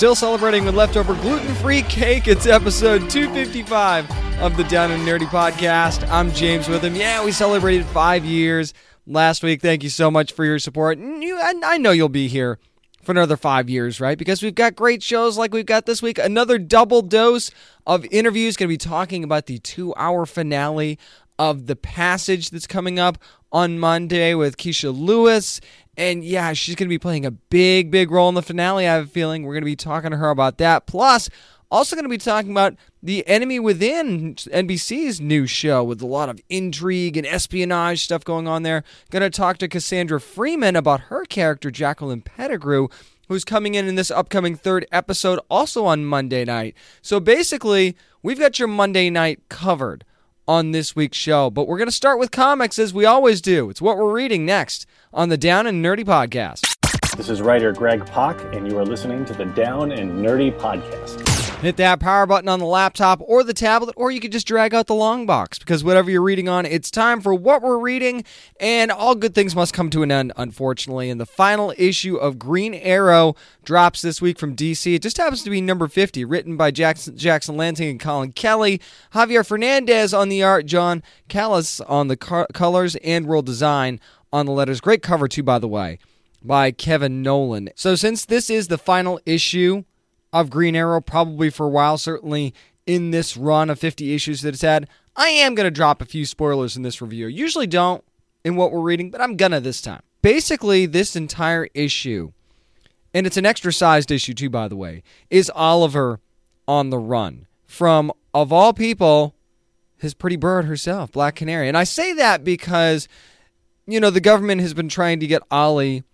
Still celebrating with leftover gluten free cake. It's episode 255 of the Down and Nerdy podcast. I'm James Witham. Yeah, we celebrated five years last week. Thank you so much for your support. You, I know you'll be here for another five years, right? Because we've got great shows like we've got this week. Another double dose of interviews. Going to be talking about the two hour finale of The Passage that's coming up on Monday with Kecia Lewis. And yeah, she's going to be playing a big, big role in the finale. I have a feeling we're going to be talking to her about that. Plus, also going to be talking about The Enemy Within, NBC's new show with a lot of intrigue and espionage stuff going on there. Going to talk to Cassandra Freeman about her character, Jacqueline Pettigrew, who's coming in in this upcoming third episode, also on Monday night. So basically, we've got your Monday night covered on this week's show. But we're going to start with comics as we always do. It's what we're reading next on the Down and Nerdy podcast. This is writer Greg Pak, and you are listening to the Down and Nerdy podcast. Hit that power button on the laptop or the tablet, or you could just drag out the long box because whatever you're reading on, it's time for what we're reading. And all good things must come to an end, unfortunately. And the final issue of Green Arrow drops this week from DC. It just happens to be number 50, written by Jackson, Jackson Lanzing and Collin Kelly. Javier Fernandez on the art, John Kalisz on the car- colors and world design on the letters. Great cover, too, by the way, by Kevin Nowlan. So, since this is the final issue of Green Arrow, probably for a while, certainly in this run of 50 issues that it's had, I am going to drop a few spoilers in this review. Usually don't in what we're reading, but I'm going to this time. Basically, this entire issue, and it's an extra sized issue too, by the way, is Oliver on the run from, of all people, his pretty bird herself, Black Canary. And I say that because you know, the government has been trying to get Ollie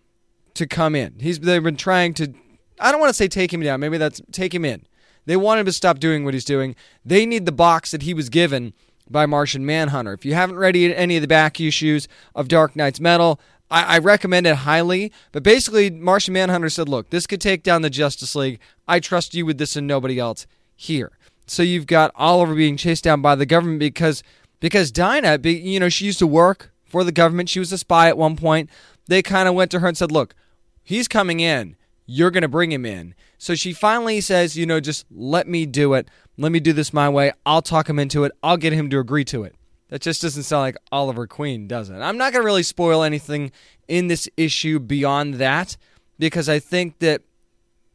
to come in. He's they've been trying to I don't want to say take him down, maybe that's take him in. They want him to stop doing what he's doing. They need the box that he was given by Martian Manhunter. If you haven't read any of the back issues of Dark Nights Metal, I, I recommend it highly. But basically, Martian Manhunter said, look, this could take down the Justice League. I trust you with this and nobody else here. So you've got Oliver being chased down by the government because because Dinah, you know, she used to work for the government. She was a spy at one point. They kind of went to her and said, Look, he's coming in. You're going to bring him in. So she finally says, You know, just let me do it. Let me do this my way. I'll talk him into it. I'll get him to agree to it. That just doesn't sound like Oliver Queen, does it? I'm not going to really spoil anything in this issue beyond that because I think that,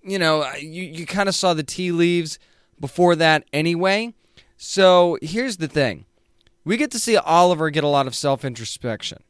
you know, you, you kind of saw the tea leaves before that anyway. So here's the thing we get to see Oliver get a lot of self introspection,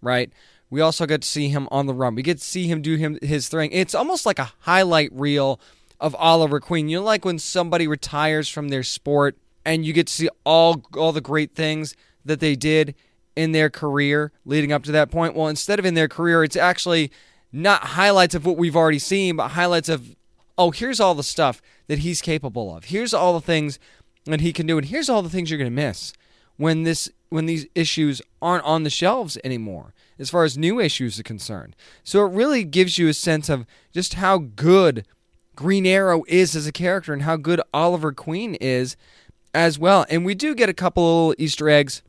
right? We also get to see him on the run. We get to see him do him his thing. It's almost like a highlight reel of Oliver Queen. You know, like when somebody retires from their sport and you get to see all all the great things that they did in their career leading up to that point. Well, instead of in their career, it's actually not highlights of what we've already seen, but highlights of oh, here's all the stuff that he's capable of. Here's all the things that he can do, and here's all the things you're to miss when this when these issues aren't on the shelves anymore as far as new issues are concerned. So it really gives you a sense of just how good Green Arrow is as a character and how good Oliver Queen is as well. And we do get a couple little Easter eggs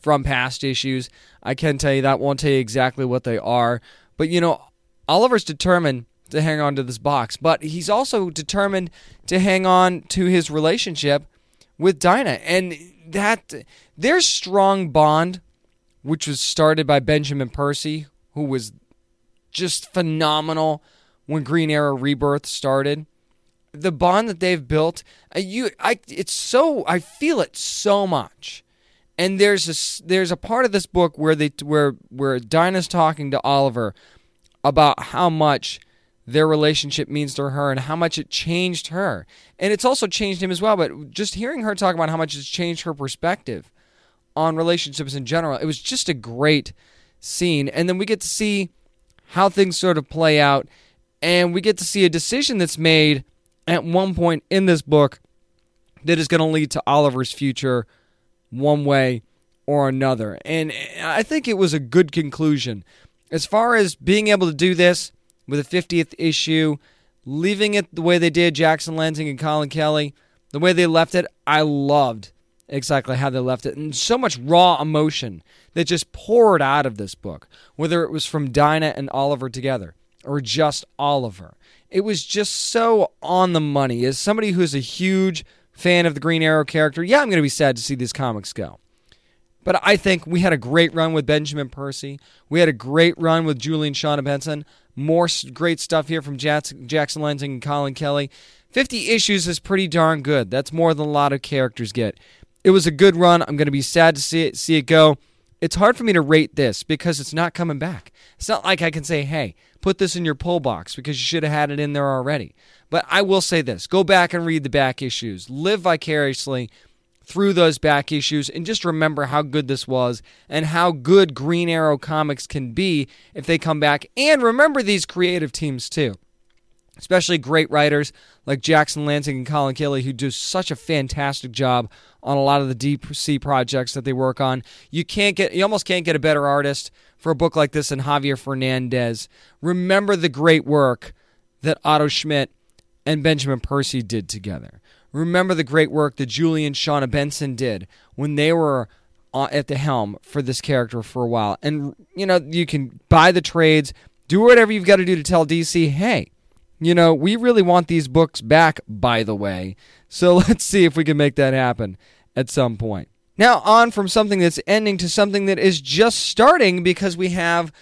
from past issues. I can tell you that won't tell you exactly what they are, but you know, Oliver's determined to hang on to this box, but he's also determined to hang on to his relationship with Dinah. And that their strong bond, which was started by Benjamin Percy, who was just phenomenal when Green Arrow Rebirth started. The bond that they've built, uh, you, I, it's so I feel it so much. And there's a there's a part of this book where they where where Dinah's talking to Oliver about how much their relationship means to her and how much it changed her. And it's also changed him as well, but just hearing her talk about how much it's changed her perspective on relationships in general, it was just a great scene. And then we get to see how things sort of play out, and we get to see a decision that's made at one point in this book that is going to lead to Oliver's future one way or another. And I think it was a good conclusion. As far as being able to do this with a 50th issue, leaving it the way they did, Jackson Lanzing and Collin Kelly, the way they left it, I loved exactly how they left it. And so much raw emotion that just poured out of this book, whether it was from Dinah and Oliver together or just Oliver. It was just so on the money. As somebody who's a huge fan of the Green Arrow character, yeah, I'm going to be sad to see these comics go. But I think we had a great run with Benjamin Percy. We had a great run with Julie and Shauna Benson. More great stuff here from Jackson Lanzing and Collin Kelly. 50 issues is pretty darn good. That's more than a lot of characters get. It was a good run. I'm going to be sad to see it, see it go. It's hard for me to rate this because it's not coming back. It's not like I can say, hey, put this in your pull box because you should have had it in there already. But I will say this go back and read the back issues, live vicariously through those back issues, and just remember how good this was and how good Green Arrow comics can be if they come back. And remember these creative teams too especially great writers like Jackson Lanzing and Collin Kelly, who do such a fantastic job on a lot of the DC projects that they work on. You can't get, you almost can't get a better artist for a book like this than Javier Fernandez. Remember the great work that Otto Schmidt and Benjamin Percy did together. Remember the great work that Julie and Shauna Benson did when they were uh, at the helm for this character for a while. And, you know, you can buy the trades, do whatever you've got to do to tell DC, hey, you know, we really want these books back, by the way. So let's see if we can make that happen at some point. Now, on from something that's ending to something that is just starting because we have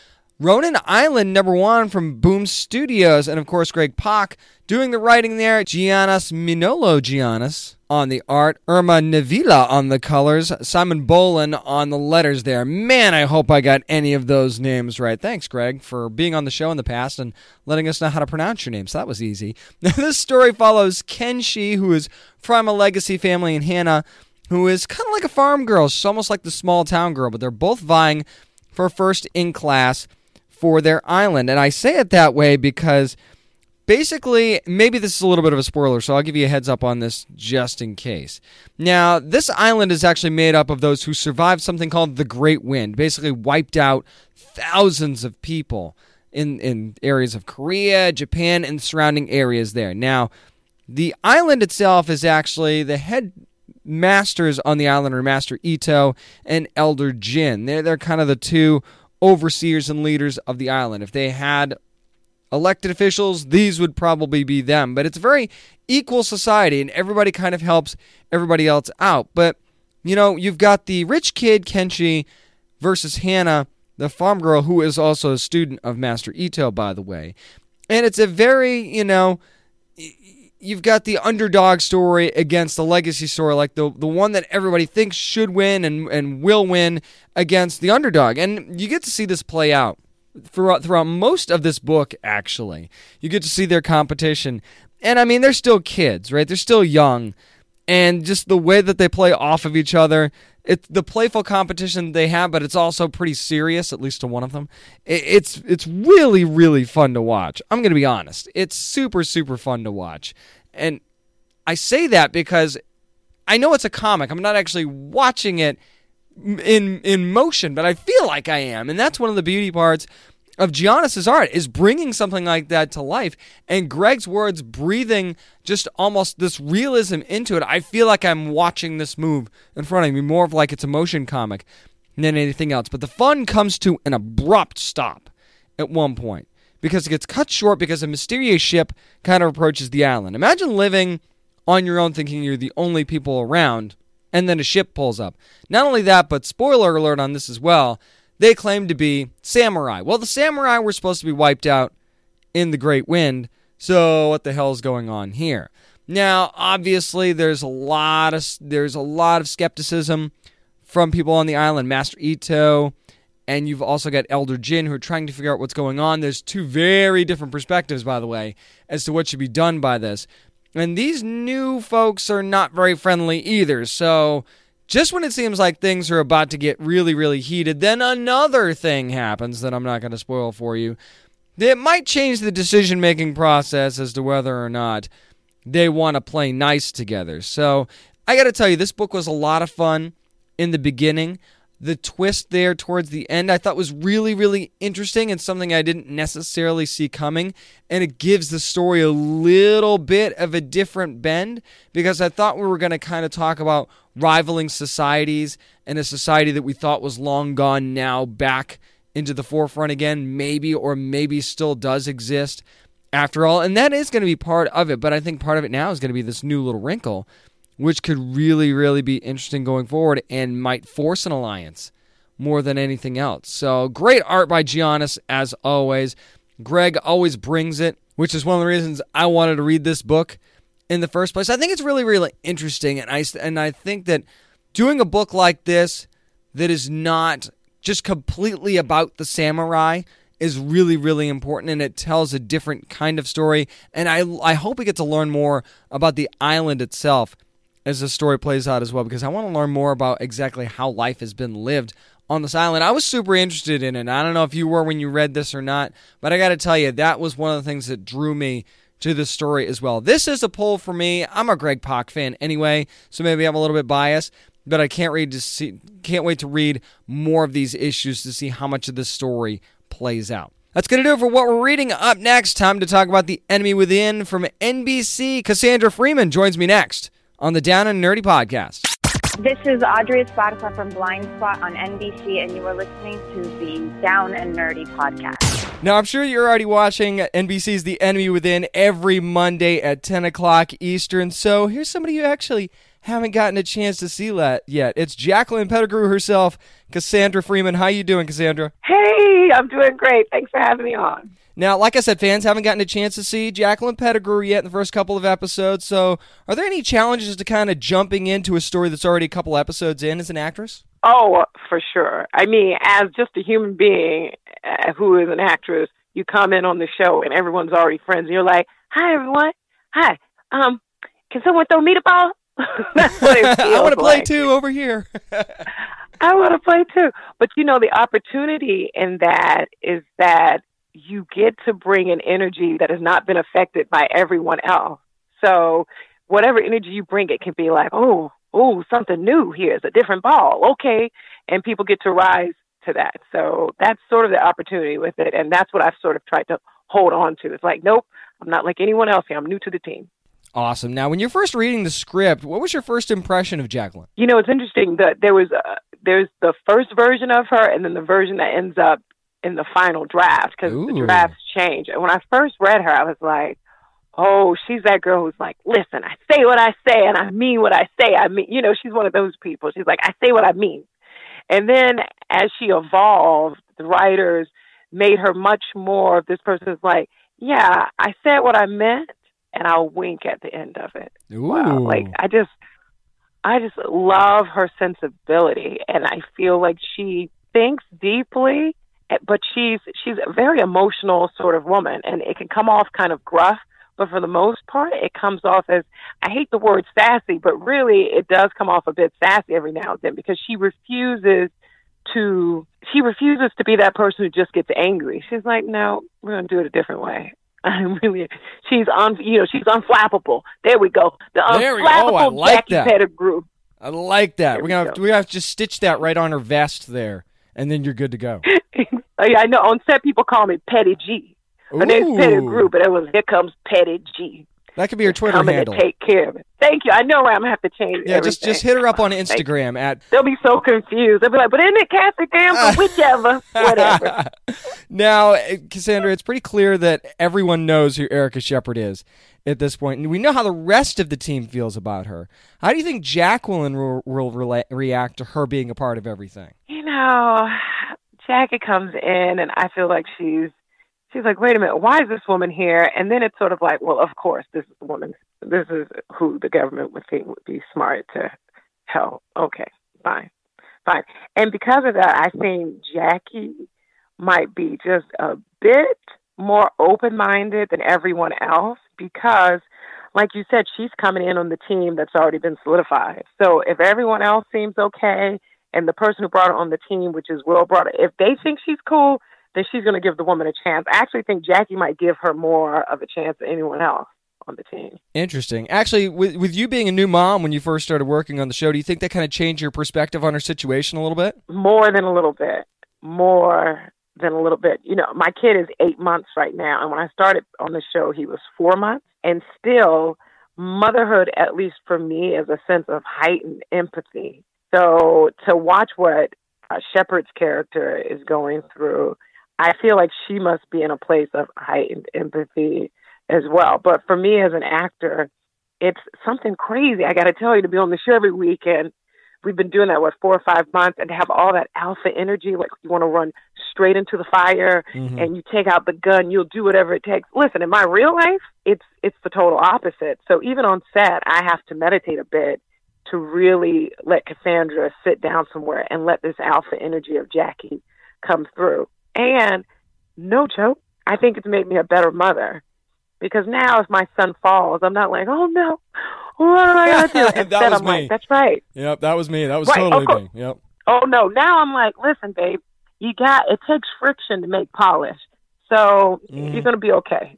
Ronin Island number one from Boom Studios, and of course, Greg Pak doing the writing there. Giannis Minolo Giannis on the art, Irma Nevila on the colors, Simon Bowland on the letters there. Man, I hope I got any of those names right. Thanks, Greg, for being on the show in the past and letting us know how to pronounce your name. So that was easy. this story follows Kenshi, who is from a legacy family, and Hannah, who is kind of like a farm girl. She's almost like the small town girl, but they're both vying for first in class for their island. And I say it that way because basically, maybe this is a little bit of a spoiler, so I'll give you a heads up on this just in case. Now, this island is actually made up of those who survived something called the Great Wind, basically wiped out thousands of people in, in areas of Korea, Japan, and surrounding areas there. Now, the island itself is actually the head masters on the island are Master Ito and Elder Jin. They're, they're kind of the two overseers and leaders of the island. If they had elected officials, these would probably be them. But it's a very equal society, and everybody kind of helps everybody else out. But, you know, you've got the rich kid, Kenshi, versus Hannah, the farm girl, who is also a student of Master Ito, by the way. And it's a very, you know, you've got the underdog story against the legacy story, like the the one that everybody thinks should win and, and will win against the underdog. And you get to see this play out throughout throughout most of this book actually. You get to see their competition. And I mean they're still kids, right? They're still young. And just the way that they play off of each other, it's the playful competition they have, but it's also pretty serious, at least to one of them. it's it's really really fun to watch. I'm gonna be honest, it's super super fun to watch, and I say that because I know it's a comic. I'm not actually watching it in in motion, but I feel like I am, and that's one of the beauty parts of Giannis's art is bringing something like that to life, and Greg's words breathing just almost this realism into it. I feel like I'm watching this move in front of me, more of like it's a motion comic than anything else. But the fun comes to an abrupt stop at one point because it gets cut short because a mysterious ship kind of approaches the island. Imagine living on your own, thinking you're the only people around and then a ship pulls up. Not only that, but spoiler alert on this as well, they claim to be samurai. Well, the samurai were supposed to be wiped out in the Great Wind, so what the hell is going on here? Now, obviously, there's a lot of there's a lot of skepticism from people on the island, Master Ito, and you've also got Elder Jin who are trying to figure out what's going on. There's two very different perspectives, by the way, as to what should be done by this. And these new folks are not very friendly either. So, just when it seems like things are about to get really, really heated, then another thing happens that I'm not going to spoil for you. It might change the decision making process as to whether or not they want to play nice together. So I got to tell you, this book was a lot of fun in the beginning. The twist there towards the end I thought was really, really interesting and something I didn't necessarily see coming. And it gives the story a little bit of a different bend because I thought we were going to kind of talk about rivaling societies and a society that we thought was long gone now back into the forefront again, maybe or maybe still does exist after all. And that is going to be part of it. But I think part of it now is going to be this new little wrinkle which could really, really be interesting going forward and might force an alliance more than anything else. So great art by Giannis as always. Greg always brings it, which is one of the reasons I wanted to read this book in the first place. I think it's really, really interesting, and I and I think that doing a book like this that is not just completely about the samurai is really, really important, and it tells a different kind of story. And I I hope we get to learn more about the island itself as the story plays out as well because I want to learn more about exactly how life has been lived on this island. I was super interested in it. I don't know if you were when you read this or not, but I got to tell you, that was one of the things that drew me to the story as well. This is a poll for me. I'm a Greg Pak fan anyway, so maybe I'm a little bit biased, but I can't read to see can't wait to read more of these issues to see how much of the story plays out. That's going to do it for what we're reading. Up next, time to talk about The Enemy Within from NBC. Cassandra Freeman joins me next on the Down and Nerdy podcast. This is Audrey Esparza from Blind Spot on NBC, and you are listening to the Down and Nerdy podcast. Now, I'm sure you're already watching NBC's The Enemy Within every Monday at 10 o'clock Eastern. So here's somebody you actually haven't gotten a chance to see that yet. It's Jacqueline Pettigrew herself, Cassandra Freeman. How you doing, Cassandra? Hey, I'm doing great. Thanks for having me on. Now, like I said, fans haven't gotten a chance to see Jacqueline Pettigrew yet in the first couple of episodes. So, are there any challenges to kind of jumping into a story that's already a couple episodes in as an actress? Oh, for sure. I mean, as just a human being uh, who is an actress, you come in on the show and everyone's already friends, and you're like, "Hi, everyone. Hi. Um, can someone throw me the ball?" That's what it I want to play like. too over here. I want to play too. But you know, the opportunity in that is that you get to bring an energy that has not been affected by everyone else. So whatever energy you bring, it can be like, oh, oh, something new here. It's a different ball. Okay. And people get to rise to that. So that's sort of the opportunity with it. And that's what I've sort of tried to hold on to. It's like, nope, I'm not like anyone else here. I'm new to the team. awesome. Now, when you're first reading the script, what was your first impression of Jacqueline? You know, it's interesting that there was uh, there's the first version of her, and then the version that ends up in the final draft because the drafts change. And when I first read her, I was like, "Oh, she's that girl who's like, listen, I say what I say, and I mean what I say. I mean, you know, she's one of those people. She's like, I say what I mean." And then as she evolved, the writers made her much more of this person who's like, "Yeah, I said what I meant, and I'll wink at the end of it." Wow. Like I just I just love her sensibility and I feel like she thinks deeply eh, but she's she's a very emotional sort of woman and it can come off kind of gruff but for the most part it comes off as I hate the word sassy but really it does come off a bit sassy every now and then because she refuses to she refuses to be that person who just gets angry. She's like, "No, we're going to do it a different way." I'm really she's on you know, she's unflappable. There we go. The There we go. unflappable Oh, I like Jackie that. Pettigrew. I like that. There We're gonna go. we have to just stitch that right on her vest there, and then you're good to go. Oh, yeah, I know on set people call me Petty G. Her name's Pettigrew, but it was here comes Petty G. That could be your Twitter coming handle. to take care of it. Thank you. I know I'm gonna have to change. Yeah, just just hit her up on Instagram at They'll be so confused. They'll be like, "But isn't it Cassie Campbell? Whichever, whatever." now, eh, Cassandra, it's pretty clear that everyone knows who Erica Shepherd is at this point, and we know how the rest of the team feels about her. How do you think Jacqueline will, will rela- react to her being a part of everything? you know, Jackie comes in, and I feel like she's she's like, "Wait a minute, why is this woman here?" And then it's sort of like, "Well, of course, this is the woman. This is who the government would think would be smart to help." Okay, fine, fine. And because of that, I think Jackie might be just a bit more open-minded than everyone else because like you said, she's coming in on the team that's already been solidified. So if everyone else seems okay, and the person who brought her on the team, which is Will brought her, if they think she's cool, then she's going to give the woman a chance. I actually think Jackie might give her more of a chance than anyone else on the team. Interesting. Actually, with with you being a new mom when you first started working on the show, do you think that kind of changed your perspective on her situation a little bit? More than a little bit. More than a little bit. You know, my kid is eight months right now, and when I started on the show, he was four months, and still, motherhood, at least for me, is a sense of heightened empathy. So to watch what uh, Shepherd's character is going through, I feel like she must be in a place of heightened empathy as well. But for me as an actor, it's something crazy. I got to tell you to be on the show every weekend. We've been doing that what four or five months, and to have all that alpha energy, like you want to run straight into the fire, Mhm. and you take out the gun, you'll do whatever it takes. Listen, in my real life, it's it's the total opposite. So even on set, I have to meditate a bit to really let Cassandra sit down somewhere and let this alpha energy of Jackie come through. And no joke, I think it's made me a better mother because now if my son falls, I'm not like, oh no, what am I gonna do? That was I'm me. like, that's right. Yep, that was me. That was Right, totally me. Yep. Oh no, now I'm like, listen, babe, you got it takes friction to make polish, so Mhm. you're gonna be okay.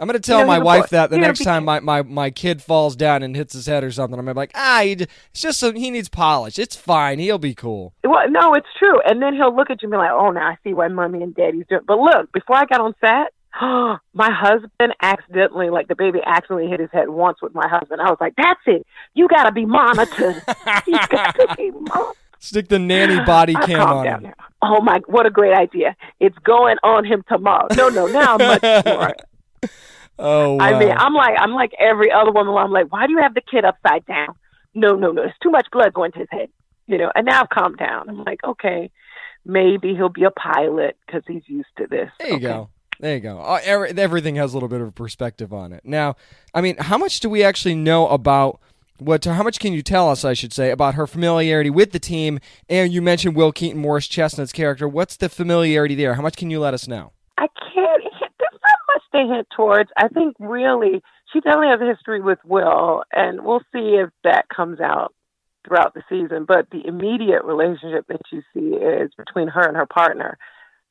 I'm gonna tell know, my wife boy. that the next time my, my, my kid falls down and hits his head or something. I'm gonna be like, ah, he, it's just so he needs polish. It's fine. He'll be cool. Well, no, it's true. And then he'll look at you and be like, "Oh, now I see why mommy and daddy's doing." But look, before I got on set, my husband accidentally, like the baby, accidentally hit his head once with my husband. I was like, "That's it. You got to be monitored. you got to be monitored." Stick the nanny body cam on him. now. Oh my, what a great idea! It's going on him tomorrow. No, no, now I'm much more. Oh, wow. I mean, I'm like, I'm like every other woman. Where I'm like, why do you have the kid upside down? No, no, no. There's too much blood going to his head. You know. And now I've calmed down. I'm like, okay, maybe he'll be a pilot because he's used to this. There you Okay. go. There you go. Uh, every, everything has a little bit of a perspective on it. Now, I mean, how much do we actually know about what? How much can you tell us? I should say about her familiarity with the team. And you mentioned Will Keaton, Morris Chestnut's character. What's the familiarity there? How much can you let us know? I can't. There's not much to hint towards. I think really she definitely has a history with Will, and we'll see if that comes out throughout the season. But the immediate relationship that you see is between her and her partner,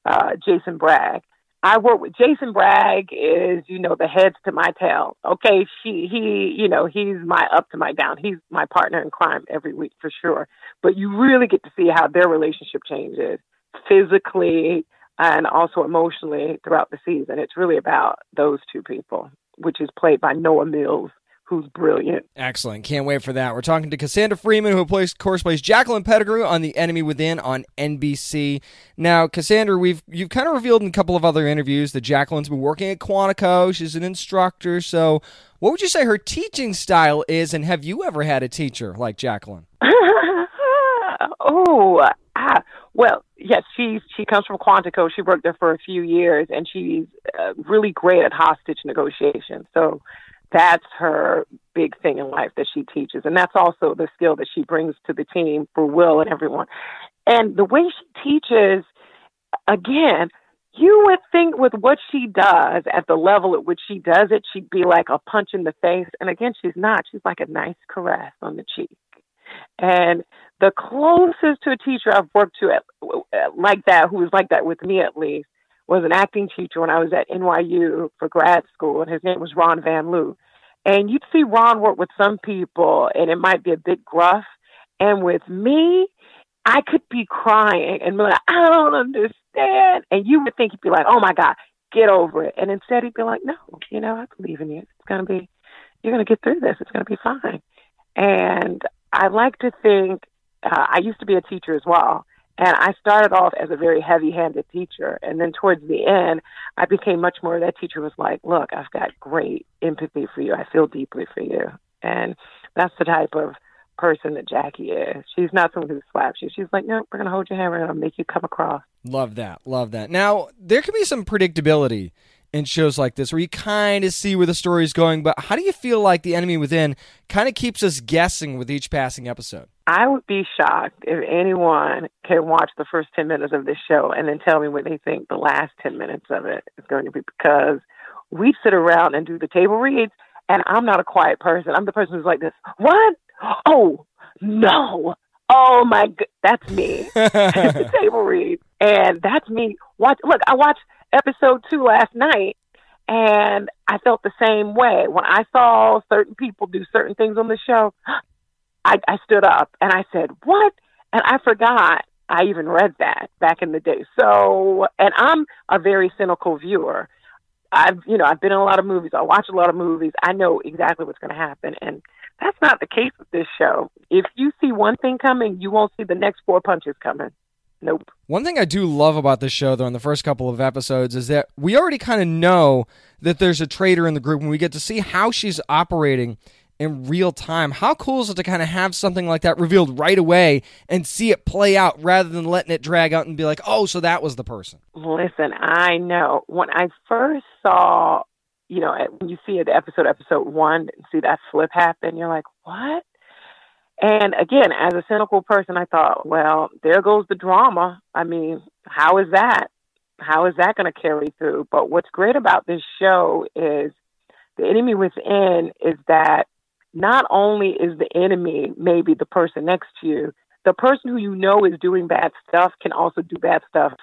uh, Jason Bragg. I work with Jason Bragg is, you know, the heads to my tail. Okay, she he, you know, he's my up to my down. He's my partner in crime every week for sure. But you really get to see how their relationship changes physically and also emotionally throughout the season. It's really about those two people, which is played by Noah Mills, who's brilliant. Excellent. Can't wait for that. We're talking to Cassandra Freeman, who plays, of course, plays Jacqueline Pettigrew on The Enemy Within on NBC. Now, Cassandra, we've you've kind of revealed in a couple of other interviews that Jacqueline's been working at Quantico. She's an instructor. So, what would you say her teaching style is? And have you ever had a teacher like Jacqueline? oh, ah, well, yes, she's she comes from Quantico. She worked there for a few years, and she's uh, really great at hostage negotiation. So that's her big thing in life that she teaches, and that's also the skill that she brings to the team for Will and everyone. And the way she teaches, again, you would think with what she does at the level at which she does it, she'd be like a punch in the face. And again, she's not. She's like a nice caress on the cheek. And the closest to a teacher I've worked to at, like that, who was like that with me at least, was an acting teacher when I was at NYU for grad school, and his name was Ron Van Lieu. And you'd see Ron work with some people, and it might be a bit gruff. And with me, I could be crying and be like, I don't understand. And you would think he'd be like, oh my God, get over it. And instead he'd be like, no, you know, I believe in you. It's going to be, you're going to get through this. It's going to be fine. And I like to think, uh, I used to be a teacher as well. And I started off as a very heavy handed teacher. And then towards the end, I became much more that teacher was like, look, I've got great empathy for you. I feel deeply for you. And that's the type of person that Jackie is. She's not someone who slaps you. She's like, no, we're going to hold your hand. We're going to make you come across. Love that. Love that. Now, there can be some predictability in shows like this where you kind of see where the story is going, but how do you feel like The Enemy Within kind of keeps us guessing with each passing episode? I would be shocked if anyone can watch the first 10 minutes of this show and then tell me what they think the last 10 minutes of it is going to be because we sit around and do the table reads, and I'm not a quiet person. I'm the person who's like this. What? Oh, no. Oh my god, that's me. the table read, and that's me. Watch. Look, I watched episode two last night, And I felt the same way. When I saw certain people do certain things on the show, I, I stood up and I said, What? And I forgot I even read that back in the day. So, and I'm a very cynical viewer. I've, you know, I've been in a lot of movies. I watch a lot of movies. I know exactly what's going to happen. And that's not the case with this show. If you see one thing coming, you won't see the next four punches coming. Nope. One thing I do love about this show, though, in the first couple of episodes, is that we already kind of know that there's a traitor in the group, and we get to see how she's operating in real time. How cool is it to kind of have something like that revealed right away and see it play out rather than letting it drag out and be like, oh, so that was the person? Listen, I know. When I first saw, you know, when you see the episode, episode one, and see that flip happen, you're like, what? And again, as a cynical person, I thought, well, there goes the drama. I mean, how is that? How is that going to carry through? But what's great about this show is the enemy within is that not only is the enemy maybe the person next to you, the person who you know is doing bad stuff can also do bad stuff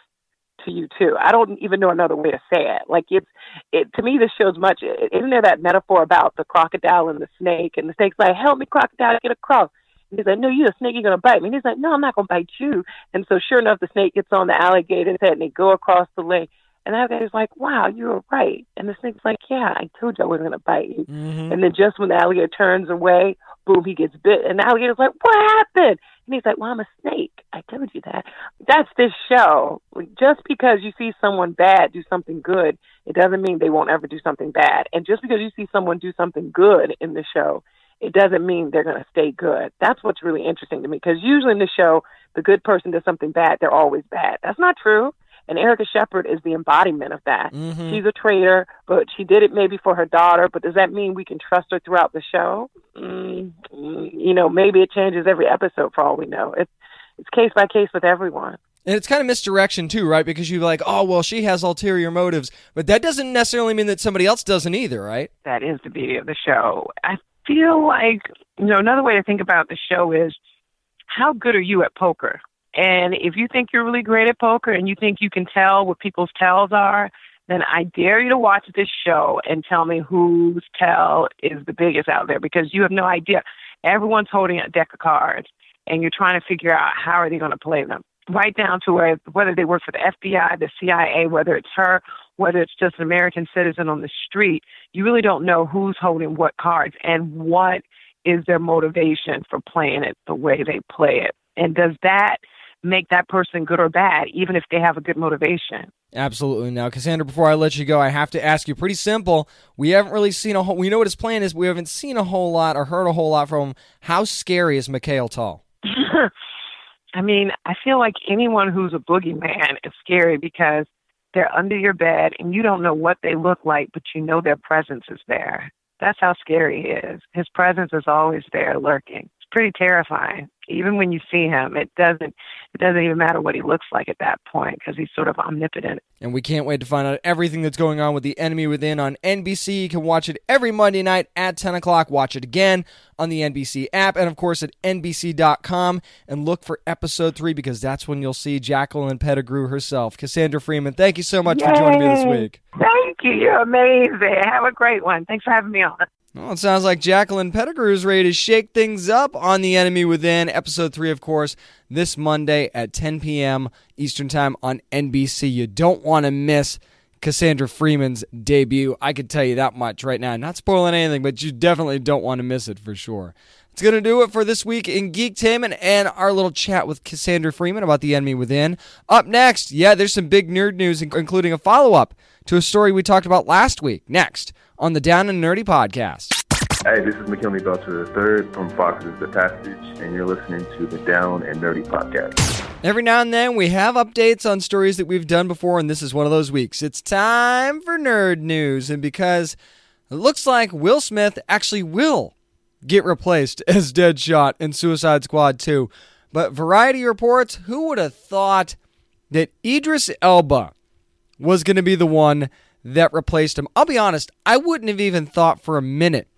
to you too. I don't even know another way to say it. Like it's it to me this shows much isn't there that metaphor about the crocodile and the snake and the snake's like, Help me crocodile get across he's like, No, you a snake, you're gonna bite me and he's like, No, I'm not gonna bite you and so sure enough the snake gets on the alligator's head and they go across the lake and that guy's like, wow, you were right. And the snake's like, yeah, I told you I wasn't going to bite you. Mm-hmm. And then just when the alligator turns away, boom, he gets bit. And the alligator's like, what happened? And he's like, well, I'm a snake. I told you that. That's this show. Just because you see someone bad do something good, it doesn't mean they won't ever do something bad. And just because you see someone do something good in the show, it doesn't mean they're going to stay good. That's what's really interesting to me because usually in the show, the good person does something bad, they're always bad. That's not true. And Erica Shepherd is the embodiment of that. Mm-hmm. She's a traitor, but she did it maybe for her daughter. But does that mean we can trust her throughout the show? Mm, you know, maybe it changes every episode for all we know. It's it's case by case with everyone. And it's kind of misdirection too, right? Because you're like, oh, well, she has ulterior motives, but that doesn't necessarily mean that somebody else doesn't either, right? That is the beauty of the show. I feel like, you know, another way to think about the show is how good are you at poker? And if you think you're really great at poker and you think you can tell what people's tells are, then I dare you to watch this show and tell me whose tell is the biggest out there because you have no idea. Everyone's holding a deck of cards and you're trying to figure out how are they going to play them. Right down to where whether they work for the FBI, the CIA, whether it's her, whether it's just an American citizen on the street, you really don't know who's holding what cards and what is their motivation for playing it the way they play it. And does that make that person good or bad, even if they have a good motivation. Absolutely. Now, Cassandra, before I let you go, I have to ask you pretty simple. We haven't really seen a whole, we know what his plan is, we haven't seen a whole lot or heard a whole lot from him. How scary is Mikhail Tal? I mean, I feel like anyone who's a boogeyman is scary because they're under your bed and you don't know what they look like, but you know their presence is there. That's how scary he is. His presence is always there lurking. Pretty terrifying even when you see him, it doesn't it doesn't even matter what he looks like at that point because he's sort of omnipotent. And we can't wait to find out everything that's going on with the enemy within on NBC. You can watch it every Monday night at 10 o'clock. Watch it again on the NBC app and of course at NBC.com and look for episode three because that's when you'll see Jacqueline Pettigrew herself. Cassandra Freeman, thank you so much Yay! for joining me this week. Thank you. You're amazing. Have a great one. Thanks for having me on. Well, it sounds like Jacqueline Pettigrew is ready to shake things up on The Enemy Within. Episode 3, of course, this Monday at 10 p.m. Eastern Time on NBC. You don't want to miss Cassandra Freeman's debut. I can tell you that much right now. Not spoiling anything, but you definitely don't want to miss it for sure. It's going to do it for this week in Geektainment and our little chat with Cassandra Freeman about The Enemy Within. Up next, yeah, there's some big nerd news, including a follow up to a story we talked about last week. Next on the Down and Nerdy podcast. Hey, this is McKinley Belcher III from Fox's The Passage, and you're listening to the Down and Nerdy podcast. Every now and then we have updates on stories that we've done before, and this is one of those weeks. It's time for nerd news, and because it looks like Will Smith actually will get replaced as Deadshot in Suicide Squad 2. But Variety reports who would have thought that Idris Elba was going to be the one that replaced him. I'll be honest, I wouldn't have even thought for a minute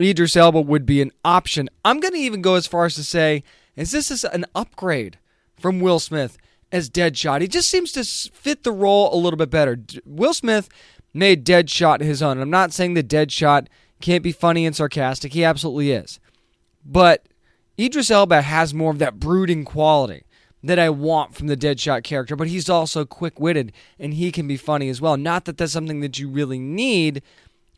Idris Elba would be an option. I'm going to even go as far as to say, is this is an upgrade from Will Smith as Deadshot? He just seems to fit the role a little bit better. Will Smith made Deadshot his own. I'm not saying that Deadshot can't be funny and sarcastic. He absolutely is. But Idris Elba has more of that brooding quality that I want from the Deadshot character, but he's also quick witted and he can be funny as well. Not that that's something that you really need,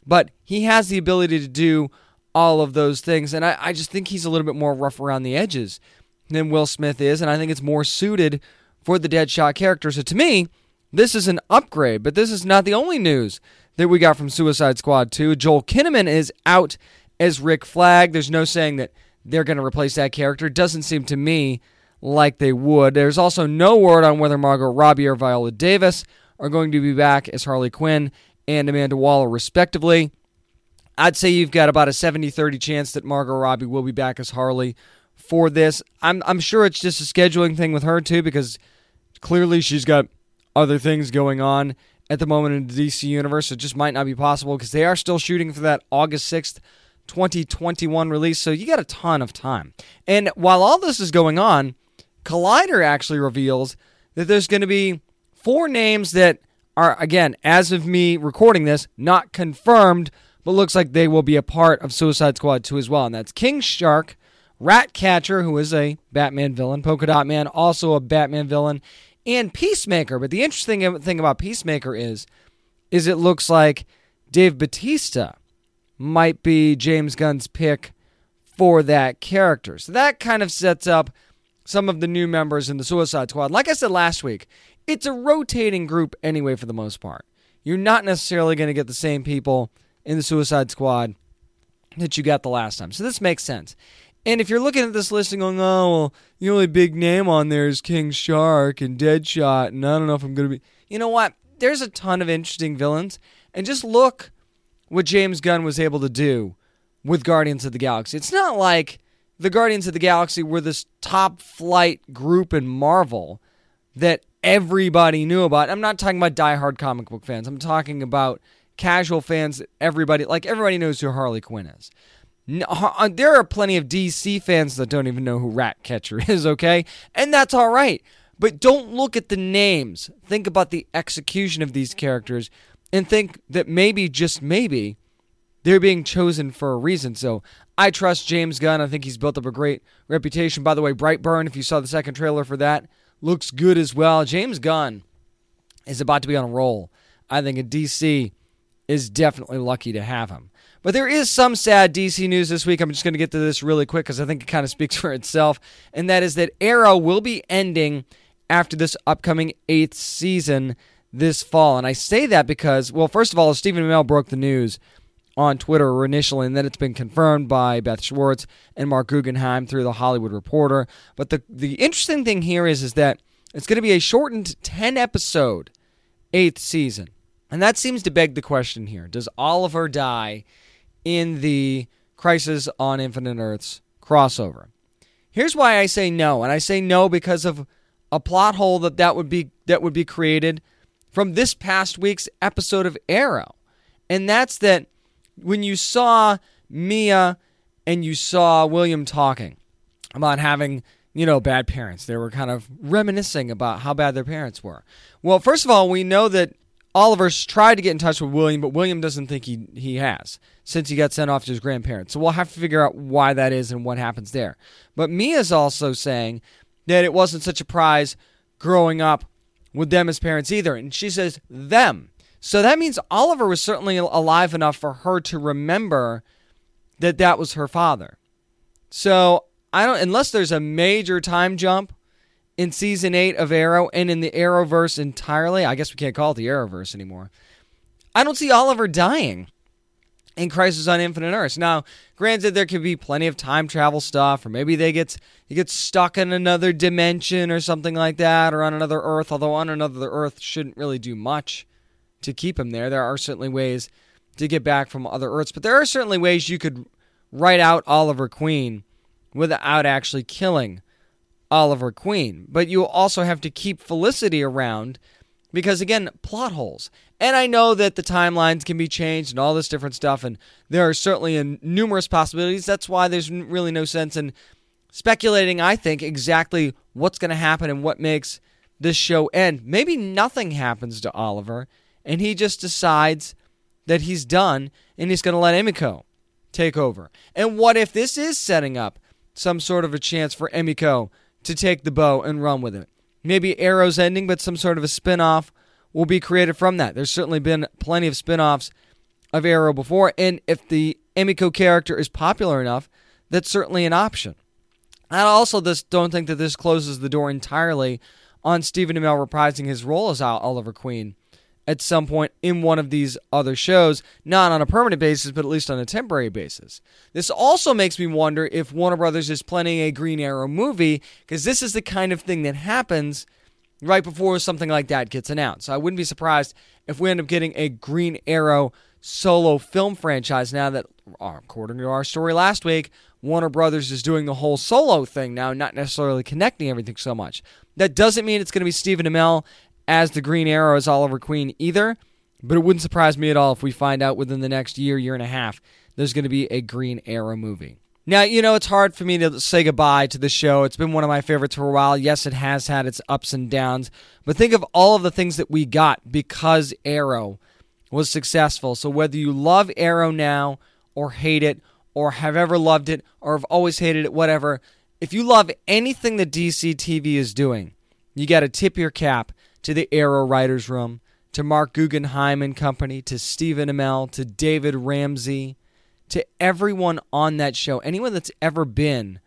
but he has the ability to do all of those things. And I, I just think he's a little bit more rough around the edges than Will Smith is, and I think it's more suited for the Deadshot character. So to me, this is an upgrade, but this is not the only news that we got from Suicide Squad 2. Joel Kinnaman is out as Rick Flag. There's no saying that they're going to replace that character. It doesn't seem to me like they would. There's also no word on whether Margot Robbie or Viola Davis are going to be back as Harley Quinn and Amanda Waller, respectively. I'd say you've got about a 70 30 chance that Margot Robbie will be back as Harley for this. I'm, I'm sure it's just a scheduling thing with her, too, because clearly she's got other things going on at the moment in the DC universe. So It just might not be possible because they are still shooting for that August 6th, 2021 release. So you got a ton of time. And while all this is going on, Collider actually reveals that there's going to be four names that are, again, as of me recording this, not confirmed, but looks like they will be a part of Suicide Squad 2 as well. And that's King Shark, Ratcatcher, who is a Batman villain, Polka Dot Man, also a Batman villain, and Peacemaker. But the interesting thing about Peacemaker is, is it looks like Dave Bautista might be James Gunn's pick for that character. So that kind of sets up some of the new members in the Suicide Squad. Like I said last week, it's a rotating group anyway for the most part. You're not necessarily going to get the same people in the Suicide Squad that you got the last time. So this makes sense. And if you're looking at this list and going, oh, well, the only big name on there is King Shark and Deadshot, and I don't know if I'm going to be. You know what? There's a ton of interesting villains. And just look what James Gunn was able to do with Guardians of the Galaxy. It's not like the Guardians of the Galaxy were this top flight group in Marvel that everybody knew about. I'm not talking about diehard comic book fans. I'm talking about casual fans. Everybody, like everybody knows who Harley Quinn is. Uh, there are plenty of DC fans that don't even know who Ratcatcher is, okay? And that's all right. But don't look at the names. Think about the execution of these characters and think that maybe, just maybe, they're being chosen for a reason. So I trust James Gunn. I think he's built up a great reputation. By the way, Brightburn, if you saw the second trailer for that, looks good as well. James Gunn is about to be on a roll. I think a DC is definitely lucky to have him. But there is some sad DC news this week. I'm just going to get to this really quick because I think it kind of speaks for itself. And that is that Arrow will be ending after this upcoming eighth season this fall. And I say that because, well, first of all, Stephen Amell broke the news on Twitter initially, and then it's been confirmed by Beth Schwartz and Marc Guggenheim through the Hollywood Reporter. But the the interesting thing here is is that it's going to be a shortened 10 episode eighth season. And that seems to beg the question here. Does Oliver die in the Crisis on Infinite Earths crossover. Here's why I say no, and I say no because of a plot hole that that would be that would be created from this past week's episode of Arrow. And that's that when you saw Mia and you saw William talking about having, you know, bad parents, they were kind of reminiscing about how bad their parents were. Well, first of all, we know that Oliver's tried to get in touch with William, but William doesn't think he he has since he got sent off to his grandparents. So we'll have to figure out why that is and what happens there. But Mia's also saying that it wasn't such a prize growing up with them as parents either, and she says them. So that means Oliver was certainly alive enough for her to remember that that was her father. So I don't unless there's a major time jump in season eight of Arrow and in the Arrowverse entirely. I guess we can't call it the Arrowverse anymore. I don't see Oliver dying in Crisis on Infinite Earths. Now, granted, there could be plenty of time travel stuff, or maybe they get he gets stuck in another dimension or something like that, or on another Earth. Although on another Earth shouldn't really do much to keep him there. There are certainly ways to get back from other Earths, but there are certainly ways you could write out Oliver Queen without actually killing Oliver Queen. But you also have to keep Felicity around because, again, plot holes. And I know that the timelines can be changed and all this different stuff, and there are certainly numerous possibilities. That's why there's really no sense in speculating, I think, exactly what's going to happen and what makes this show end. Maybe nothing happens to Oliver, and he just decides that he's done and he's going to let Emiko take over. And what if this is setting up some sort of a chance for Emiko to take the bow and run with it? Maybe Arrow's ending, but some sort of a spin off will be created from that. There's certainly been plenty of spin offs of Arrow before, and if the Emiko character is popular enough, that's certainly an option. I also just don't think that this closes the door entirely on Stephen Amell reprising his role as Oliver Queen at some point in one of these other shows, not on a permanent basis, but at least on a temporary basis. This also makes me wonder if Warner Brothers is planning a Green Arrow movie, because this is the kind of thing that happens right before something like that gets announced. So I wouldn't be surprised if we end up getting a Green Arrow solo film franchise now that, uh, according to our story last week, Warner Brothers is doing the whole solo thing now, not necessarily connecting everything so much. That doesn't mean it's going to be Stephen Amell as the Green Arrow as Oliver Queen either, but it wouldn't surprise me at all if we find out within the next year, year and a half, there's going to be a Green Arrow movie. Now, you know, it's hard for me to say goodbye to the show. It's been one of my favorites for a while. Yes, it has had its ups and downs, but think of all of the things that we got because Arrow was successful. So whether you love Arrow now or hate it or have ever loved it or have always hated it, whatever, if you love anything that DC TV is doing, you got to tip your cap to the Arrow Writers Room, to Marc Guggenheim and company, to Stephen Amell, to David Ramsey, to everyone on that show, anyone that's ever been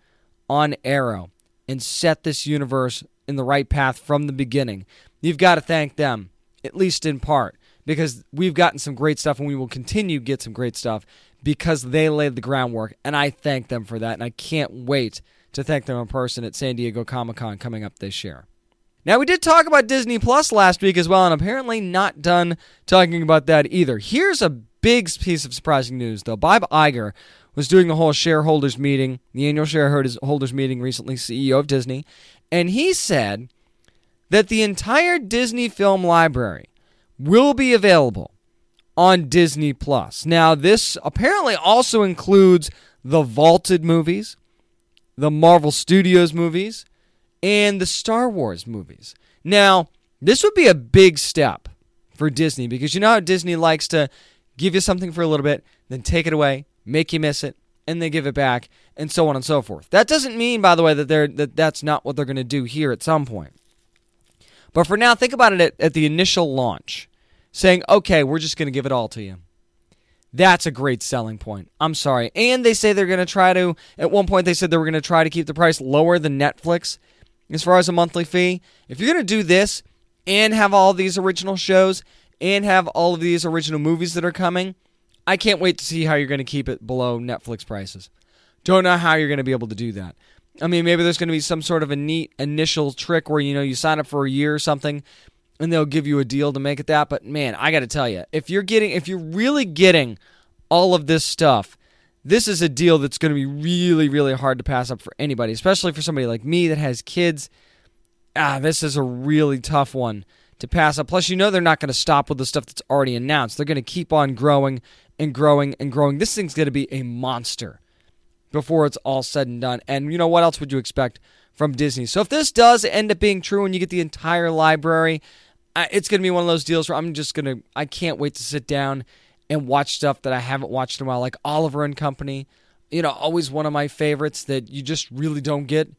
on Arrow and set this universe in the right path from the beginning. You've got to thank them, at least in part, because we've gotten some great stuff and we will continue to get some great stuff because they laid the groundwork, and I thank them for that, and I can't wait to thank them in person at San Diego Comic Con coming up this year. Now, we did talk about Disney Plus last week as well, and apparently not done talking about that either. Here's a big piece of surprising news, though. Bob Iger was doing the whole shareholders meeting, the annual shareholders meeting recently, CEO of Disney, and he said that the entire Disney film library will be available on Disney Plus. Now, this apparently also includes the Vaulted movies, the Marvel Studios movies, and the Star Wars movies. Now, this would be a big step for Disney because you know how Disney likes to give you something for a little bit, then take it away, make you miss it, and then give it back, and so on and so forth. That doesn't mean, by the way, that they're that that's not what they're going to do here at some point. But for now, think about it at, at the initial launch saying, okay, we're just going to give it all to you. That's a great selling point. I'm sorry. And they say they're going to try to, at one point, they said they were going to try to keep the price lower than Netflix as far as a monthly fee. If you're going to do this and have all these original shows and have all of these original movies that are coming, I can't wait to see how you're going to keep it below Netflix prices. Don't know how you're going to be able to do that. I mean, maybe there's going to be some sort of a neat initial trick where you know you sign up for a year or something, and they'll give you a deal to make it that. But man, I got to tell you, if you're getting, if you're really getting all of this stuff, this is a deal that's going to be really, really hard to pass up for anybody, especially for somebody like me that has kids. Ah, this is a really tough one to pass up. Plus, you know they're not going to stop with the stuff that's already announced. They're going to keep on growing and growing and growing. This thing's going to be a monster before it's all said and done. And you know what else would you expect from Disney? So if this does end up being true and you get the entire library, it's going to be one of those deals where I'm just going to, I can't wait to sit down and watch stuff that I haven't watched in a while, like Oliver and Company. You know, always one of my favorites that you just really don't get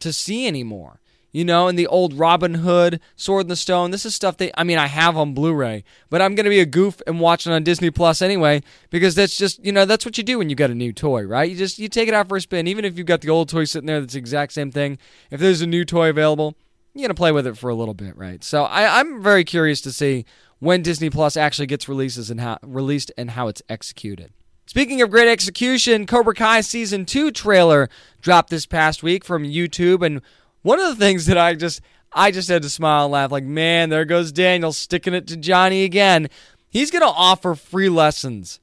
to see anymore. You know, and the old Robin Hood, Sword in the Stone. This is stuff that I mean I have on Blu-ray, but I'm gonna be a goof and watch it on Disney Plus anyway because that's just you know that's what you do when you got a new toy, right? You just you take it out for a spin, even if you've got the old toy sitting there that's the exact same thing. If there's a new toy available, you're gonna play with it for a little bit, right? So I, I'm very curious to see when Disney Plus actually gets releases and how released and how it's executed. Speaking of great execution, Cobra Kai season two trailer dropped this past week from YouTube, and one of the things that I just I just had to smile and laugh, like, man, there goes Daniel sticking it to Johnny again. He's gonna offer free lessons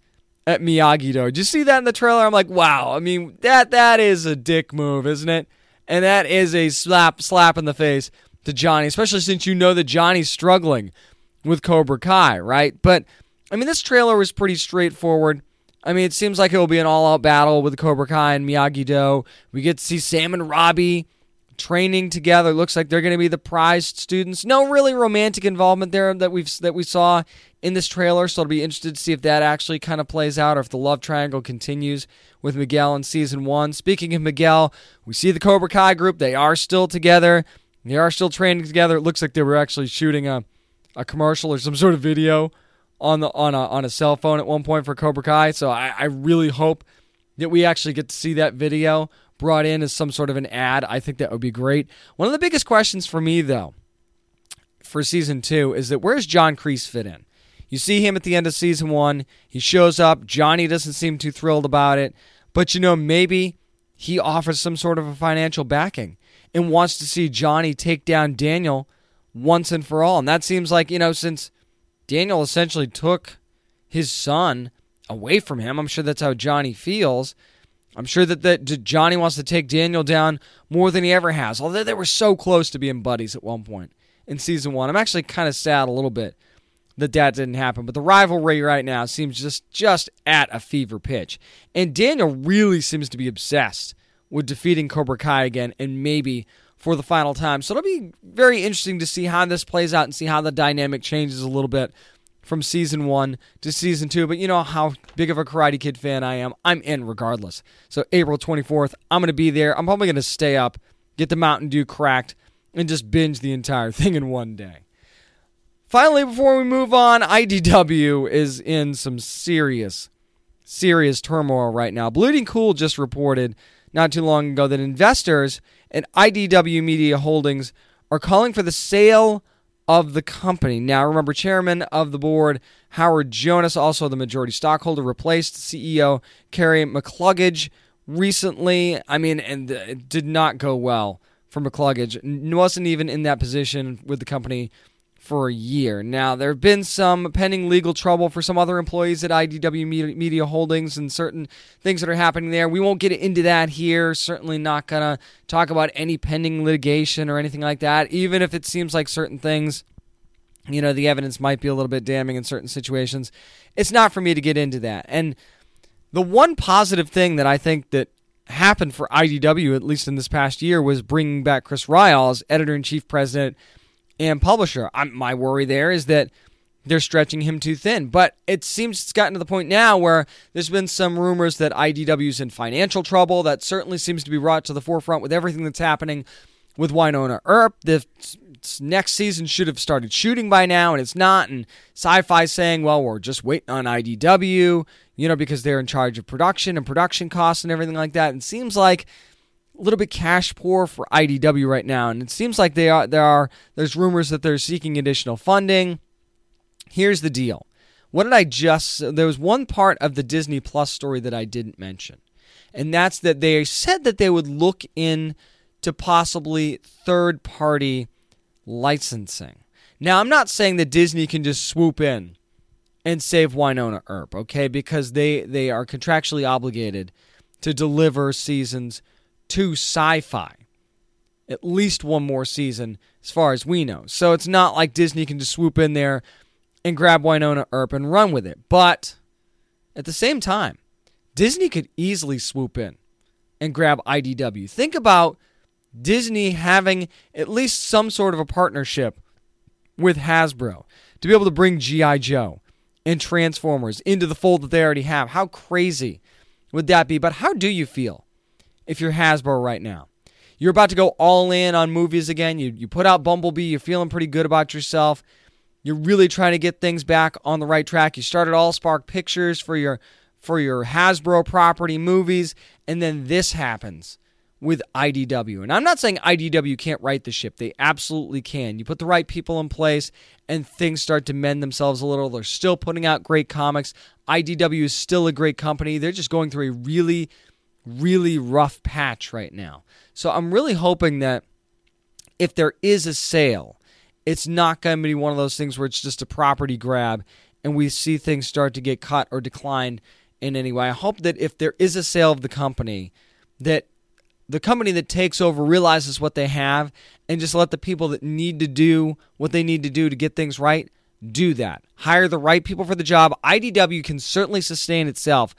at Miyagi Do. Did you see that in the trailer? I'm like, wow. I mean, that that is a dick move, isn't it? And that is a slap slap in the face to Johnny, especially since you know that Johnny's struggling with Cobra Kai, right? But I mean, this trailer was pretty straightforward. I mean, it seems like it will be an all-out battle with Cobra Kai and Miyagi Do. We get to see Sam and Robbie training together. Looks like they're going to be the prized students. No really romantic involvement there that we've that we saw in this trailer. So I'll be interested to see if that actually kind of plays out or if the love triangle continues with Miguel in season one. Speaking of Miguel, we see the Cobra Kai group. They are still together. They are still training together. It looks like they were actually shooting a, a commercial or some sort of video on the on a on a cell phone at one point for Cobra Kai. So I, I really hope that we actually get to see that video brought in as some sort of an ad. I think that would be great. One of the biggest questions for me though for season two is that where's John Kreese fit in? You see him at the end of season one. He shows up. Johnny doesn't seem too thrilled about it. But you know, maybe he offers some sort of a financial backing and wants to see Johnny take down Daniel once and for all. And that seems like, you know, since Daniel essentially took his son away from him, I'm sure that's how Johnny feels. I'm sure that, that Johnny wants to take Daniel down more than he ever has, although they were so close to being buddies at one point in season one. I'm actually kind of sad a little bit that that didn't happen. But the rivalry right now seems just just at a fever pitch, and Daniel really seems to be obsessed with defeating Cobra Kai again, and maybe for the final time. So it'll be very interesting to see how this plays out and see how the dynamic changes a little bit from season one to season two. But you know how big of a Karate Kid fan I am. I'm in regardless. So April 24th, I'm going to be there. I'm probably going to stay up, get the Mountain Dew cracked, and just binge the entire thing in one day. Finally, before we move on, IDW is in some serious, serious turmoil right now. Bleeding Cool just reported not too long ago that investors at IDW Media Holdings are calling for the sale of the company. Now, remember, chairman of the board, Howard Jonas, also the majority stockholder, replaced CEO Kerry McCluggage recently. I mean, and it did not go well for McCluggage. Wasn't even in that position with the company for a year. Now, there have been some pending legal trouble for some other employees at IDW Media Holdings and certain things that are happening there. We won't get into that here. Certainly not going to talk about any pending litigation or anything like that, even if it seems like certain things, you know, the evidence might be a little bit damning in certain situations. It's not for me to get into that. And the one positive thing that I think that happened for IDW, at least in this past year, was bringing back Chris Ryall as editor in chief president and publisher. I'm, my worry there is that they're stretching him too thin. But it seems it's gotten to the point now where there's been some rumors that IDW's in financial trouble. That certainly seems to be brought to the forefront with everything that's happening with Wynonna Earp. The next season should have started shooting by now, and it's not. And Syfy saying, "Well, we're just waiting on IDW," you know, because they're in charge of production and production costs and everything like that. And it seems like little bit cash poor for IDW right now, and it seems like they are there are there's rumors that they're seeking additional funding. Here's the deal. What did I just there was one part of the Disney Plus story that I didn't mention. And that's that they said that they would look in to possibly third party licensing. Now, I'm not saying that Disney can just swoop in and save Wynonna Earp, okay? Because they they are contractually obligated to deliver seasons to Syfy. At least one more season, as far as we know. So it's not like Disney can just swoop in there and grab Wynonna Earp and run with it. But at the same time, Disney could easily swoop in and grab IDW. Think about Disney having at least some sort of a partnership with Hasbro to be able to bring G.I. Joe and Transformers into the fold that they already have. How crazy would that be? But how do you feel if you're Hasbro right now. You're about to go all in on movies again. You, you put out Bumblebee. You're feeling pretty good about yourself. You're really trying to get things back on the right track. You started Allspark Pictures for your for your Hasbro property movies, and then this happens with IDW. And I'm not saying IDW can't right the ship. They absolutely can. You put the right people in place and things start to mend themselves a little. They're still putting out great comics. IDW is still a great company. They're just going through a really really rough patch right now. So I'm really hoping that if there is a sale, it's not going to be one of those things where it's just a property grab and we see things start to get cut or decline in any way. I hope that if there is a sale of the company, that the company that takes over realizes what they have and just let the people that need to do what they need to do to get things right do that. Hire the right people for the job. IDW can certainly sustain itself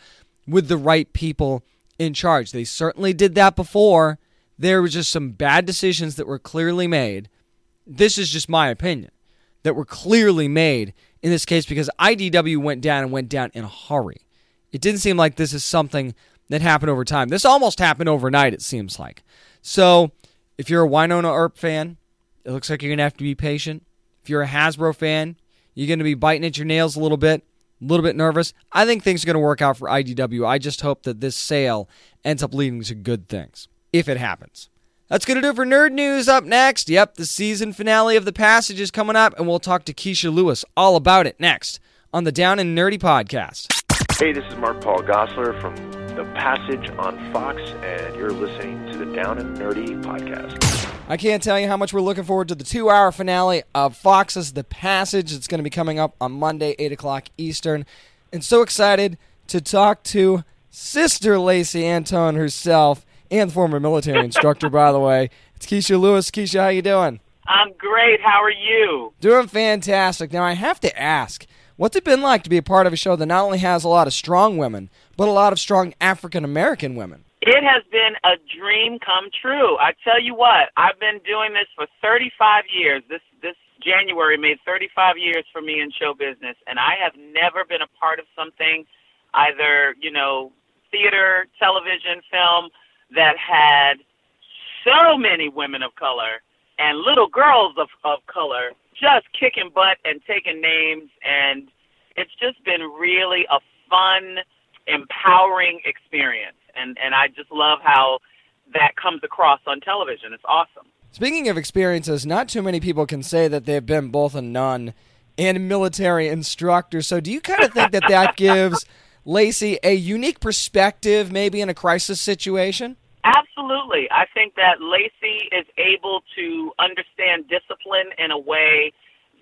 with the right people in charge. They certainly did that before. there was just some bad decisions that were clearly made. This is just my opinion that were clearly made in this case because IDW went down and went down in a hurry. It didn't seem like this is something that happened over time. This almost happened overnight, it seems like. So, if you're a Wynonna Earp fan, it looks like you're going to have to be patient. If you're a Hasbro fan, you're going to be biting at your nails a little bit, a little bit nervous. I think things are going to work out for IDW. I just hope that this sale ends up leading to good things, if it happens. That's going to do it for Nerd News. Up next, yep, the season finale of The Passage is coming up, and we'll talk to Kecia Lewis all about it next on the Down and Nerdy podcast. Hey, this is Mark Paul Gosselaar from The Passage on Fox, and you're listening to the Down and Nerdy podcast. I can't tell you how much we're looking forward to the two hour finale of Fox's The Passage. It's going to be coming up on Monday, 8 o'clock Eastern. And so excited to talk to Sister Lacey Antone herself and former military instructor, by the way. It's Kecia Lewis. Kecia, how you doing? I'm great. How are you? Doing fantastic. Now, I have to ask, what's it been like to be a part of a show that not only has a lot of strong women, but a lot of strong African American women? It has been a dream come true. I tell you what, I've been doing this for 35 years. This this January made 35 years for me in show business, and I have never been a part of something, either you know, theater, television, film, that had so many women of color and little girls of, of color just kicking butt and taking names and it's just been really a fun empowering experience and and I just love how that comes across on television it's awesome Speaking of experiences, not too many people can say that they've been both a nun and a military instructor. So, do you kind of think that that gives Lacey a unique perspective, maybe in a crisis situation? Absolutely. I think that Lacey is able to understand discipline in a way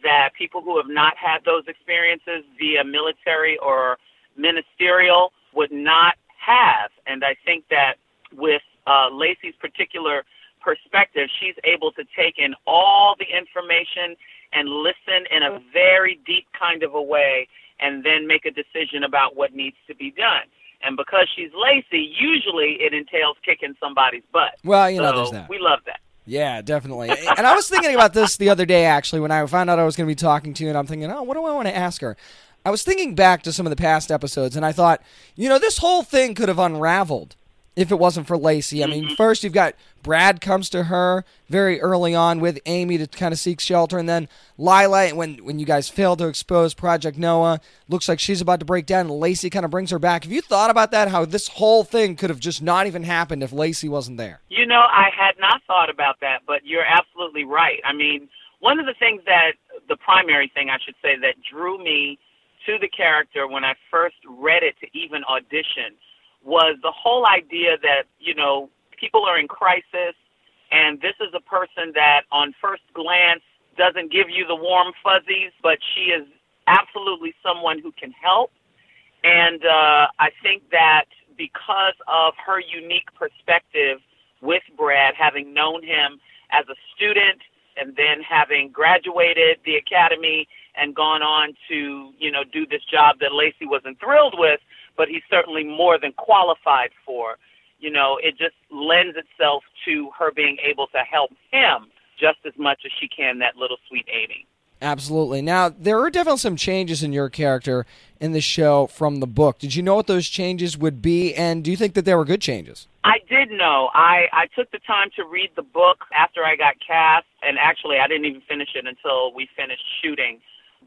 that people who have not had those experiences via military or ministerial would not have. And I think that with uh, Lacey's particular perspective, she's able to take in all the information and listen in a very deep kind of a way and then make a decision about what needs to be done. And because she's Lacey, usually it entails kicking somebody's butt. Well, you know, there's that. We love that. Yeah, definitely. and I was thinking about this the other day, actually, when I found out I was going to be talking to you, and I'm thinking, oh, what do I want to ask her? I was thinking back to some of the past episodes, and I thought, you know, this whole thing could have unraveled if it wasn't for Lacey. I mean, mm-hmm. first you've got Brad comes to her very early on with Amy to kind of seek shelter, and then Lila, when when you guys fail to expose Project Noah, looks like she's about to break down, and Lacey kind of brings her back. Have you thought about that? How this whole thing could have just not even happened if Lacey wasn't there? You know, I had not thought about that, but you're absolutely right. I mean, one of the things that the primary thing I should say that drew me to the character when I first read it to even audition was the whole idea that, you know, people are in crisis and this is a person that on first glance doesn't give you the warm fuzzies, but she is absolutely someone who can help. And uh, I think that because of her unique perspective with Brad, having known him as a student and then having graduated the academy and gone on to, you know, do this job that Lacey wasn't thrilled with, but he's certainly more than qualified for. You know, it just lends itself to her being able to help him just as much as she can that little sweet Amy. Absolutely. Now, there are definitely some changes in your character in the show from the book. Did you know what those changes would be, and do you think that they were good changes? I did know. I, I took the time to read the book after I got cast, and actually, I didn't even finish it until we finished shooting.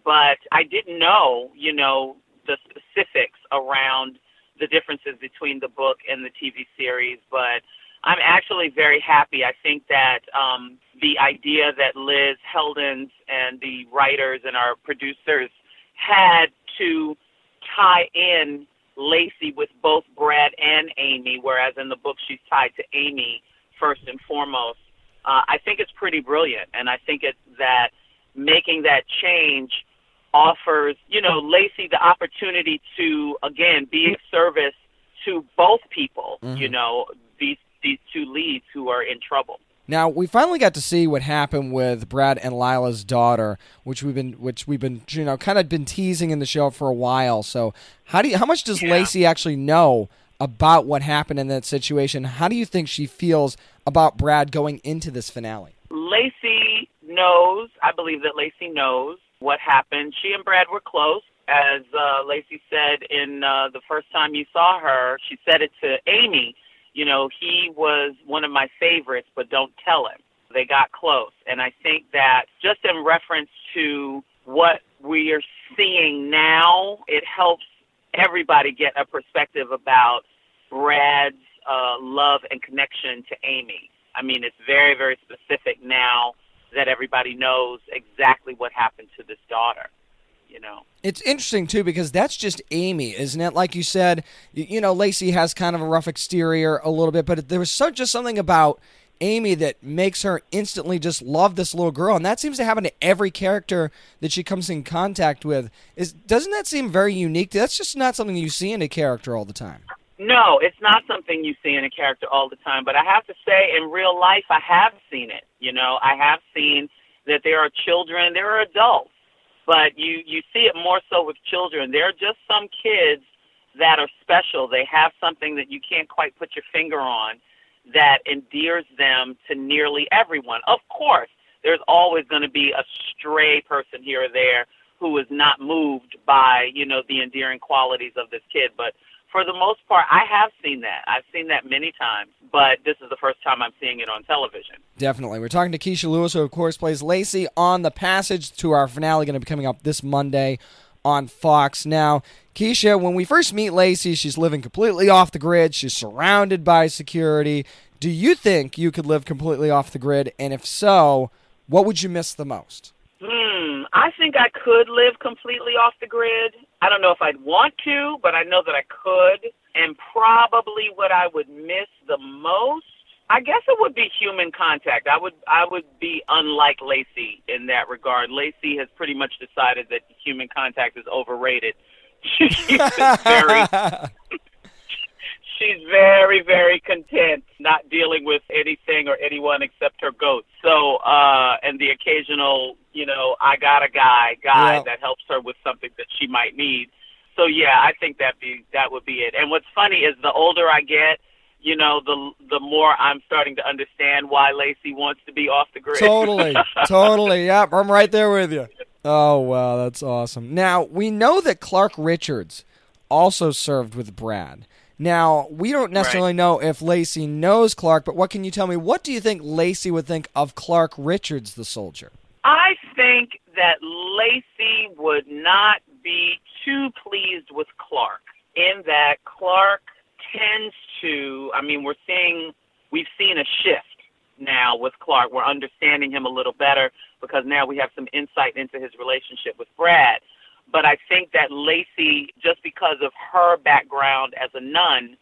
But I didn't know, you know, the specifics around the differences between the book and the TV series. But I'm actually very happy. I think that um, the idea that Liz Heldens and the writers and our producers had to tie in Lacey with both Brad and Amy, whereas in the book she's tied to Amy first and foremost. Uh, I think it's pretty brilliant, and I think it's that making that change offers, you know, Lacey the opportunity to again be of service to both people. Mm-hmm. You know, these these two leads who are in trouble. Now we finally got to see what happened with Brad and Lila's daughter, which we've been, which we've been, you know, kind of been teasing in the show for a while. So how do you, how much does yeah. Lacey actually know about what happened in that situation. How do you think she feels about Brad going into this finale? Lacey knows, I believe that Lacey knows what happened. She and Brad were close. As uh, Lacey said in uh, the first time you saw her, she said it to Amy. You know, he was one of my favorites, but don't tell him. They got close. And I think that just in reference to what we are seeing now, it helps everybody get a perspective about Brad's uh, love and connection to Amy. I mean, it's very, very specific now that everybody knows exactly what happened to this daughter. You know, it's interesting too because that's just Amy, isn't it? Like you said, you know, Lacey has kind of a rough exterior a little bit, but there was so just something about Amy that makes her instantly just love this little girl, and that seems to happen to every character that she comes in contact with. Is doesn't that seem very unique? That's just not something you see in a character all the time. No, it's not something you see in a character all the time. But I have to say, in real life, I have seen it. You know, I have seen that there are children, there are adults, but you you see it more so with children. There are just some kids that are special. They have something that you can't quite put your finger on that endears them to nearly everyone. Of course, there's always going to be a stray person here or there who is not moved by, you know, the endearing qualities of this kid, but for the most part, I have seen that. I've seen that many times, but this is the first time I'm seeing it on television. Definitely. We're talking to Kecia Lewis, who, of course, plays Lacey on The Passage to our finale, going to be coming up this Monday on Fox. Now, Kecia, when we first meet Lacey, she's living completely off the grid. She's surrounded by security. Do you think you could live completely off the grid? And if so, what would you miss the most? Hmm, I think I could live completely off the grid. I don't know if I'd want to, but I know that I could. And probably what I would miss the most, I guess it would be human contact. I would I would be unlike Lacey in that regard. Lacey has pretty much decided that human contact is overrated. She's very she's very, very content not dealing with anything or anyone except her goats. So, uh, and the occasional, you know, I got a guy, guy Yeah. that helps her with something that she might need. So yeah, I think that be that would be it. And what's funny is the older I get, you know, the the more I'm starting to understand why Lacey wants to be off the grid. Totally, totally. Yep, I'm right there with you. Oh wow, that's awesome. Now we know that Clark Richards also served with Brad. Now we don't necessarily know if Lacey knows Clark, but what can you tell me? What do you think Lacey would think of Clark Richards, the soldier? I think that Lacey would not be too pleased with Clark in that Clark tends to, I mean, we're seeing, we've seen a shift now with Clark. We're understanding him a little better because now we have some insight into his relationship with Brad. But I think that Lacey, just because of her background as a nun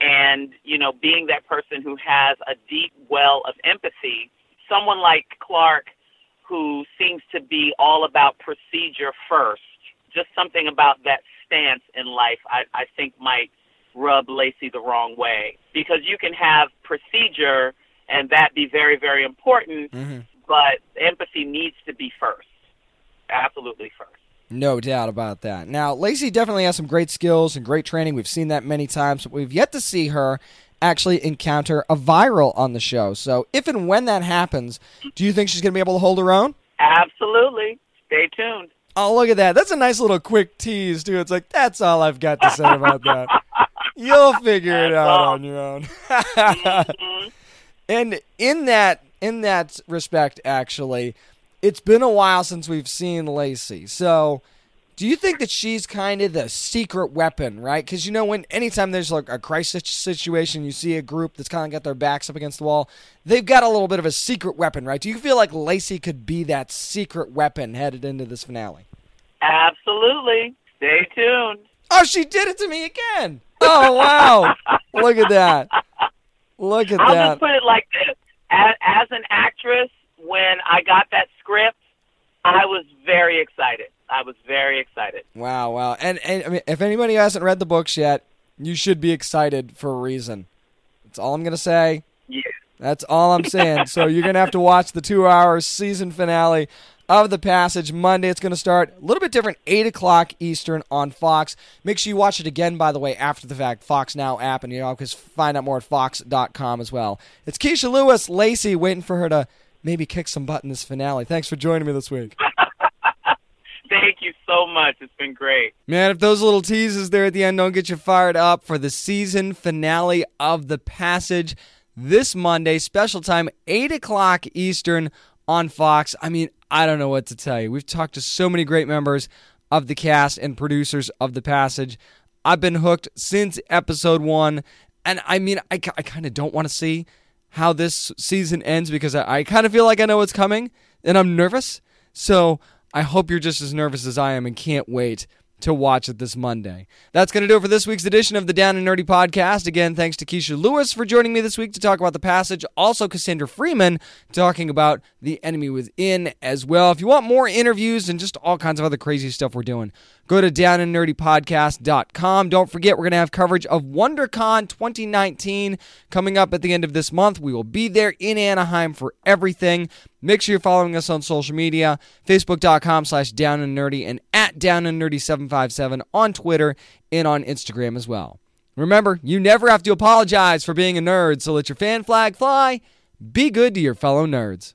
and, you know, being that person who has a deep well of empathy, someone like Clark who seems to be all about procedure first. Just something about that stance in life, I, I think, might rub Lacey the wrong way. Because you can have procedure and that be very, very important, mm-hmm. but empathy needs to be first. Absolutely first. No doubt about that. Now, Lacey definitely has some great skills and great training. We've seen that many times, but we've yet to see her actually encounter a viral on the show. So, if and when that happens, do you think she's going to be able to hold her own? Absolutely. Stay tuned. Oh, look at that. That's a nice little quick tease, too. It's like, that's all I've got to say about that. You'll figure it out on your own. Mm-hmm. and in that in that respect, actually, it's been a while since we've seen Lacey. So, do you think that she's kind of the secret weapon, right? Because you know, when anytime there's like a crisis situation, you see a group that's kind of got their backs up against the wall, they've got a little bit of a secret weapon, right? Do you feel like Lacey could be that secret weapon headed into this finale? Absolutely. Stay tuned. Oh, she did it to me again. Oh wow! Look at that. Look at that. I'll just put it like this: as, as an actress, when I got that script, I was very excited. I was very excited. Wow, wow. And, and I mean, if anybody hasn't read the books yet, you should be excited for a reason. That's all I'm going to say. Yeah. That's all I'm saying. so you're going to have to watch the two hour season finale of the Passage Monday. It's going to start a little bit different, 8 o'clock Eastern on Fox. Make sure you watch it again, by the way, after the fact, Fox Now app, and you know, because find out more at fox.com as well. It's Kecia Lewis, Lacey, waiting for her to maybe kick some butt in this finale. Thanks for joining me this week. Thank you so much. It's been great. Man, if those little teases there at the end don't get you fired up for the season finale of The Passage this Monday, special time, 8 o'clock Eastern on Fox. I mean, I don't know what to tell you. We've talked to so many great members of the cast and producers of The Passage. I've been hooked since episode one. And I mean, I, I kind of don't want to see how this season ends because I, I kind of feel like I know what's coming and I'm nervous. So I hope you're just as nervous as I am and can't wait to watch it this Monday. That's going to do it for this week's edition of the Down and Nerdy podcast. Again, thanks to Kecia Lewis for joining me this week to talk about the passage. Also, Cassandra Freeman talking about the enemy within as well. If you want more interviews and just all kinds of other crazy stuff we're doing, go to downandnerdypodcast.com. Don't forget, we're going to have coverage of WonderCon 2019 coming up at the end of this month. We will be there in Anaheim for everything. Make sure you're following us on social media, facebook.com slash down and at down and nerdy 757 on Twitter and on Instagram as well. Remember, you never have to apologize for being a nerd, so let your fan flag fly. Be good to your fellow nerds.